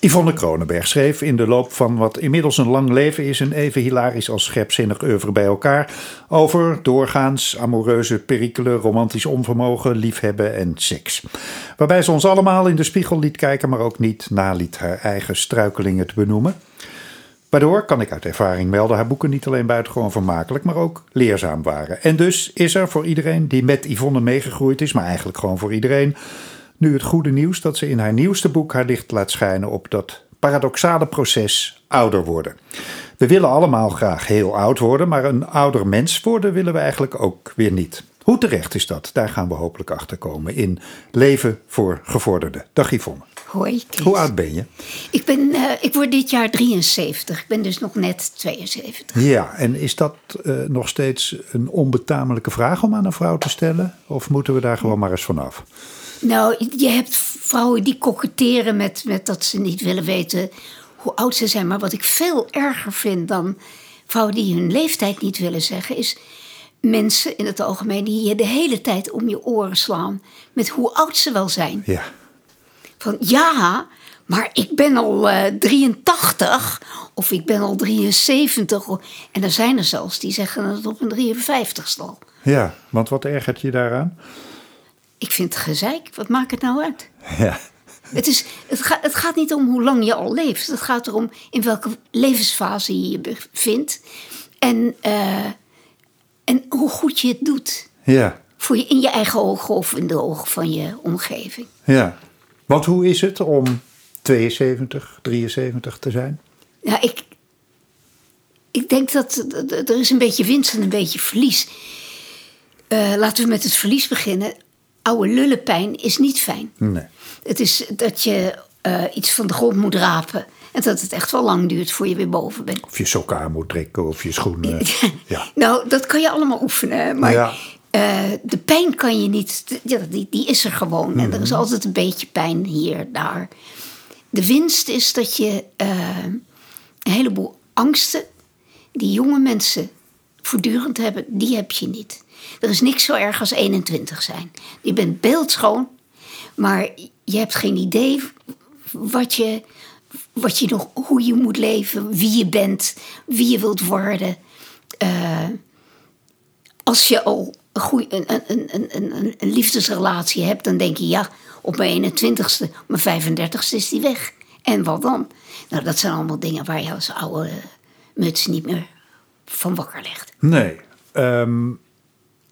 Yvonne Kronenberg schreef in de loop van wat inmiddels een lang leven is een even hilarisch als scherpzinnig oeuvre bij elkaar over doorgaans amoureuze perikelen, romantisch onvermogen, liefhebben en seks. Waarbij ze ons allemaal in de spiegel liet kijken, maar ook niet naliet haar eigen struikelingen te benoemen. Waardoor, kan ik uit ervaring melden, haar boeken niet alleen buitengewoon vermakelijk, maar ook leerzaam waren. En dus is er voor iedereen die met Yvonne meegegroeid is, maar eigenlijk gewoon voor iedereen, nu het goede nieuws dat ze in haar nieuwste boek haar licht laat schijnen op dat paradoxale proces ouder worden. We willen allemaal graag heel oud worden, maar een ouder mens worden willen we eigenlijk ook weer niet. Hoe terecht is dat? Daar gaan we hopelijk achter komen in Leven voor Gevorderden. Dag Yvonne. Hoi. Hoe oud ben je? Ik, ben, uh, ik word dit jaar 73. Ik ben dus nog net 72. Ja, en is dat uh, nog steeds een onbetamelijke vraag om aan een vrouw te stellen? Of moeten we daar gewoon maar eens vanaf? Nou, je hebt vrouwen die koketteren met, met dat ze niet willen weten hoe oud ze zijn. Maar wat ik veel erger vind dan vrouwen die hun leeftijd niet willen zeggen, is mensen in het algemeen die je de hele tijd om je oren slaan met hoe oud ze wel zijn. Ja. Van ja, maar ik ben al uh, 83 of ik ben al 73. En er zijn er zelfs die zeggen het op een 53ste al. Ja, want wat ergert je daaraan? Ik vind het gezeik. Wat maakt het nou uit? Ja. Het, is, het, gaat, het gaat niet om hoe lang je al leeft. Het gaat erom in welke levensfase je je bevindt. En, uh, en hoe goed je het doet. Ja. Voor je in je eigen ogen of in de ogen van je omgeving. Ja. Want hoe is het om 72, 73 te zijn? Ja, ik, ik denk dat er is een beetje winst en een beetje verlies. Uh, laten we met het verlies beginnen. Oude lullenpijn is niet fijn. Nee. Het is dat je uh, iets van de grond moet rapen. En dat het echt wel lang duurt voor je weer boven bent. Of je sokken aan moet trekken of je schoenen. ja. Nou, dat kan je allemaal oefenen. Maar Ja. uh, de pijn kan je niet. Ja, die, die is er gewoon. En er is altijd een beetje pijn hier, daar. De winst is dat je uh, een heleboel angsten die jonge mensen voortdurend hebben, die heb je niet. Er is niks zo erg als 21 zijn. Je bent beeldschoon, maar je hebt geen idee wat je, wat je nog, hoe je moet leven, wie je bent, wie je wilt worden. Uh, als je al een, goeie, een, een, een, een, liefdesrelatie hebt, dan denk je ja, op mijn 21ste, op mijn 35ste is die weg. En wat dan? Nou, dat zijn allemaal dingen waar je als oude muts niet meer van wakker ligt. Nee. Um,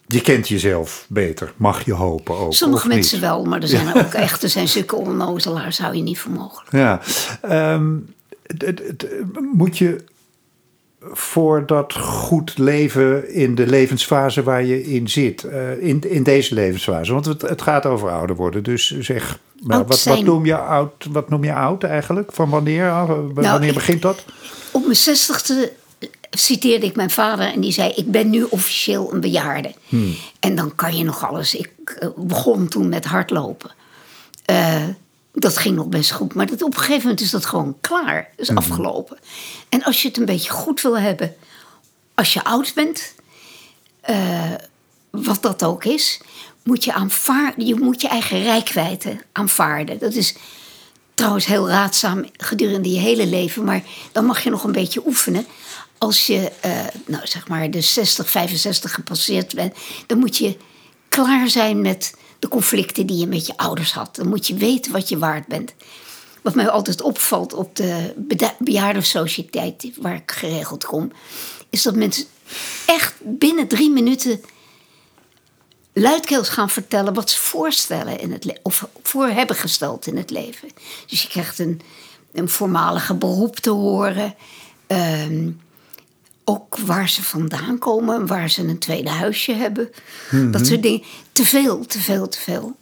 je kent jezelf beter, mag je hopen ook. Sommige mensen wel, maar er zijn ook echt, er zijn zulke onnozelaars, zou je niet voor mogelijk. Ja. Um, moet je voor dat goed leven in de levensfase waar je in zit, uh, in, in deze levensfase, want het, het gaat over ouder worden. Dus zeg, wat, wat, noem je oud, wat noem je oud eigenlijk? Van wanneer? Wanneer nou, begint dat? Op mijn zestigste citeerde ik mijn vader en die zei: Ik ben nu officieel een bejaarde. Hmm. En dan kan je nog alles. Ik uh, begon toen met hardlopen. Uh, dat ging nog best goed, maar dat, op een gegeven moment is dat gewoon klaar. is Hmm. afgelopen. En als je het een beetje goed wil hebben, als je oud bent, uh, wat dat ook is, moet je, aanvaarden, je moet je eigen rijkwijde aanvaarden. Dat is trouwens heel raadzaam gedurende je hele leven, maar dan mag je nog een beetje oefenen als je, uh, nou zeg maar, de 60, 65 gepasseerd bent, dan moet je klaar zijn met de conflicten die je met je ouders had. Dan moet je weten wat je waard bent. Wat mij altijd opvalt op de bejaardensociëteit waar ik geregeld kom, is dat mensen echt binnen drie minuten luidkeels gaan vertellen wat ze voorstellen in het of voor hebben gesteld in het leven. Dus je krijgt een, een voormalige beroep te horen. Um, ook waar ze vandaan komen, waar ze een tweede huisje hebben. Dat soort dingen. Te veel, te veel, te veel.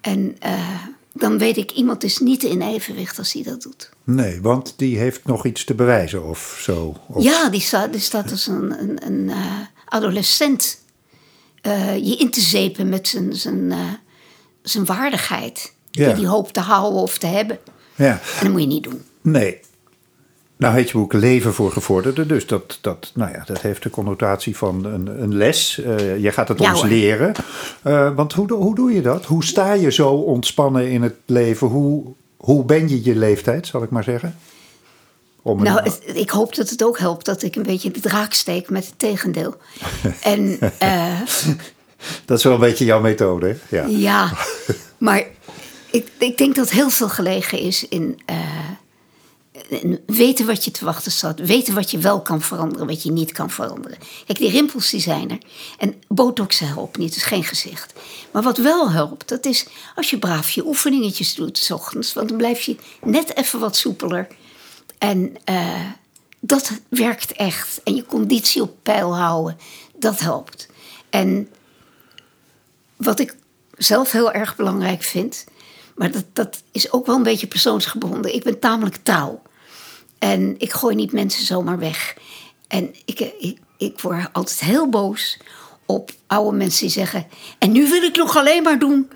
En uh, dan weet ik, iemand is niet in evenwicht als hij dat doet. Nee, want die heeft nog iets te bewijzen of zo. Of... Ja, die staat, die staat als een, een, een uh, adolescent uh, je in te zepen met zijn, zijn, zijn waardigheid. Ja. Die hij hoopt te houden of te hebben. Ja. En dat moet je niet doen. Nee. Nou heet je boek Leven voor Gevorderden. Dus dat, dat, nou ja, dat heeft de connotatie van een, een les. Uh, je gaat het Ja, ons hoor. leren. Uh, want hoe, hoe doe je dat? Hoe sta je zo ontspannen in het leven? Hoe, hoe ben je je leeftijd, zal ik maar zeggen? Om Nou, het- ik hoop dat het ook helpt dat ik een beetje de draak steek met het tegendeel. en eh, Dat is wel een beetje jouw methode, hè? Ja. ja, maar ik, ik denk dat heel veel gelegen is in, eh, in weten wat je te wachten staat. Weten wat je wel kan veranderen, wat je niet kan veranderen. Kijk, die rimpels die zijn er. En botox helpt niet, dus geen gezicht. Maar wat wel helpt, dat is als je braaf je oefeningetjes doet s ochtends. Want dan blijf je net even wat soepeler. En eh, dat werkt echt. En je conditie op peil houden, dat helpt. En wat ik zelf heel erg belangrijk vind, maar dat, dat is ook wel een beetje persoonsgebonden. Ik ben tamelijk trouw. En ik gooi niet mensen zomaar weg. En ik, ik, ik word altijd heel boos op oude mensen die zeggen: En nu wil ik nog alleen maar doen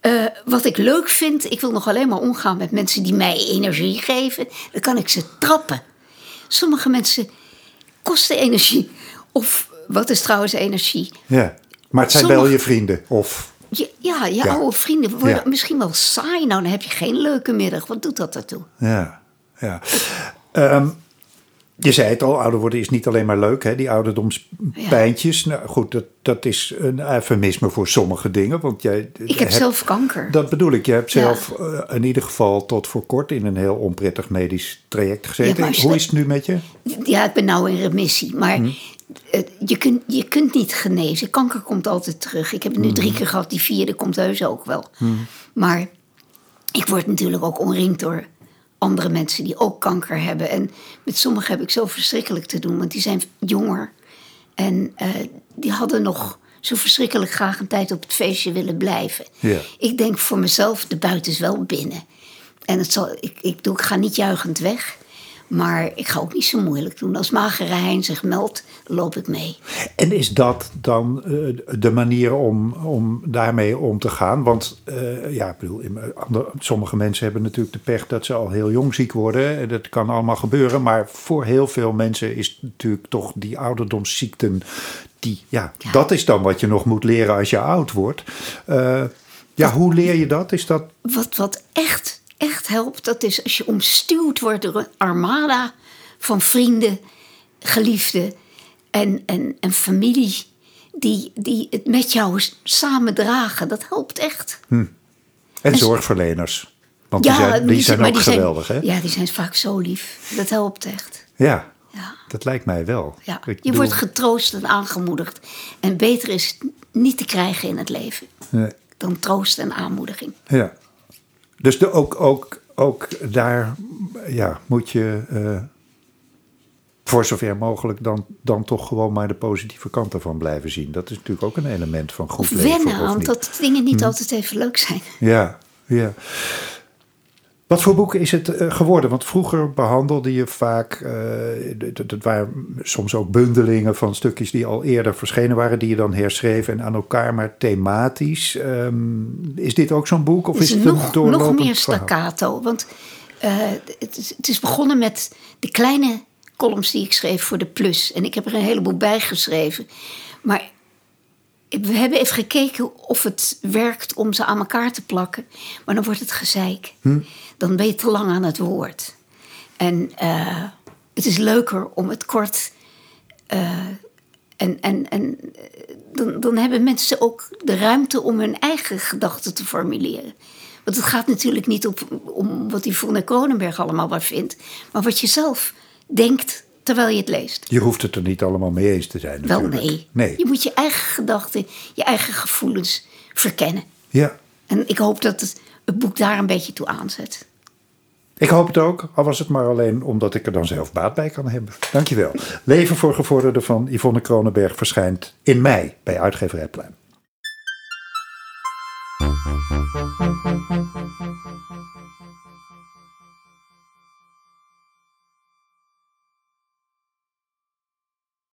eh, wat ik leuk vind. Ik wil nog alleen maar omgaan met mensen die mij energie geven. Dan kan ik ze trappen. Sommige mensen kosten energie. Of wat is trouwens energie? ja. Maar het zijn Sommige- wel je vrienden. Of, Je, ja, je Ja. oude vrienden worden Ja. misschien wel saai. Nou, dan heb je geen leuke middag. Wat doet dat ertoe? ja, ja. Ehm, je zei het al, ouder worden is niet alleen maar leuk, hè? die ouderdomspijntjes. Nou goed, dat, dat is een eufemisme voor sommige dingen. Want jij, Ik heb zelf kanker. Dat bedoel ik. Je hebt Ja. zelf eh, in ieder geval tot voor kort in een heel onprettig medisch traject gezeten. Ja, Hoe is het nu met je? Ja, ik ben nou in remissie. Maar Hm. eh, je, kunt, je kunt niet genezen. Kanker komt altijd terug. Ik heb het nu Hm. drie keer gehad. Die vierde komt heus ook wel. Maar ik word natuurlijk ook omringd door andere mensen die ook kanker hebben. En met sommigen heb ik zo verschrikkelijk te doen. Want die zijn jonger. En eh, die hadden nog zo verschrikkelijk graag een tijd op het feestje willen blijven. Ja. Ik denk voor mezelf, de buiten is wel binnen. En het zal, ik, ik, doe, ik ga niet juichend weg. Maar ik ga ook niet zo moeilijk doen. Als magere hein zich meldt, loop ik mee. En is dat dan eh, de manier om, om daarmee om te gaan? Want eh, ja, ik bedoel, in- andere, sommige mensen hebben natuurlijk de pech dat ze al heel jong ziek worden. En Dat kan allemaal gebeuren. Maar voor heel veel mensen is natuurlijk toch die ouderdomsziekten. Die, ja, Ja. Dat is dan wat je nog moet leren als je oud wordt. Eh, ja, hoe leer je dat? Is dat Wat, wat echt, echt helpt, dat is als je omstuwd wordt door een armada van vrienden, geliefden en, en, en familie. Die, die het met jou samen dragen. Dat helpt echt. en zorgverleners? Want die zijn, die zijn maar ook geweldig, hè? Ja, die zijn vaak zo lief. Dat helpt echt. Ja, Ja. dat lijkt mij wel. Ja, Ik je bedoel- wordt getroost en aangemoedigd. En beter is het niet te krijgen in het leven Nee. dan troost en aanmoediging. Ja. Dus de, ook, ook, ook daar ja, moet je eh, voor zover mogelijk dan, dan toch gewoon maar de positieve kant ervan blijven zien. Dat is natuurlijk ook een element van goed Of leven. wennen niet? dat dingen niet altijd even leuk zijn. Ja, ja. Wat voor boek is het eh, geworden? Want vroeger behandelde je vaak, eh, dat waren soms ook bundelingen van stukjes die al eerder verschenen waren, die je dan herschreef en aan elkaar, maar thematisch. Ehm, is dit ook zo'n boek? Of is is het een nog, meer verhaal? staccato. Want eh, het, is, het is begonnen met de kleine columns die ik schreef voor de Plus. En ik heb er een heleboel bij geschreven. Maar we hebben even gekeken of het werkt om ze aan elkaar te plakken. Maar dan wordt het gezeik. Dan ben je te lang aan het woord. En eh, het is leuker om het kort. eh, en en, en eh, dan, dan hebben mensen ook de ruimte om hun eigen gedachten te formuleren. Want het gaat natuurlijk niet op, om wat die Vonne Kronenberg allemaal maar vindt. Maar wat je zelf denkt terwijl je het leest. Je hoeft het er niet allemaal mee eens te zijn. Wel nee. Nee. Je moet je eigen gedachten, je eigen gevoelens verkennen. Ja, En ik hoop dat het, het boek daar een beetje toe aanzet. ik hoop het ook. Al was het maar alleen omdat ik er dan zelf baat bij kan hebben. Dankjewel. Leven voor gevorderden van Yvonne Kronenberg verschijnt in mei bij uitgeverij Pluim.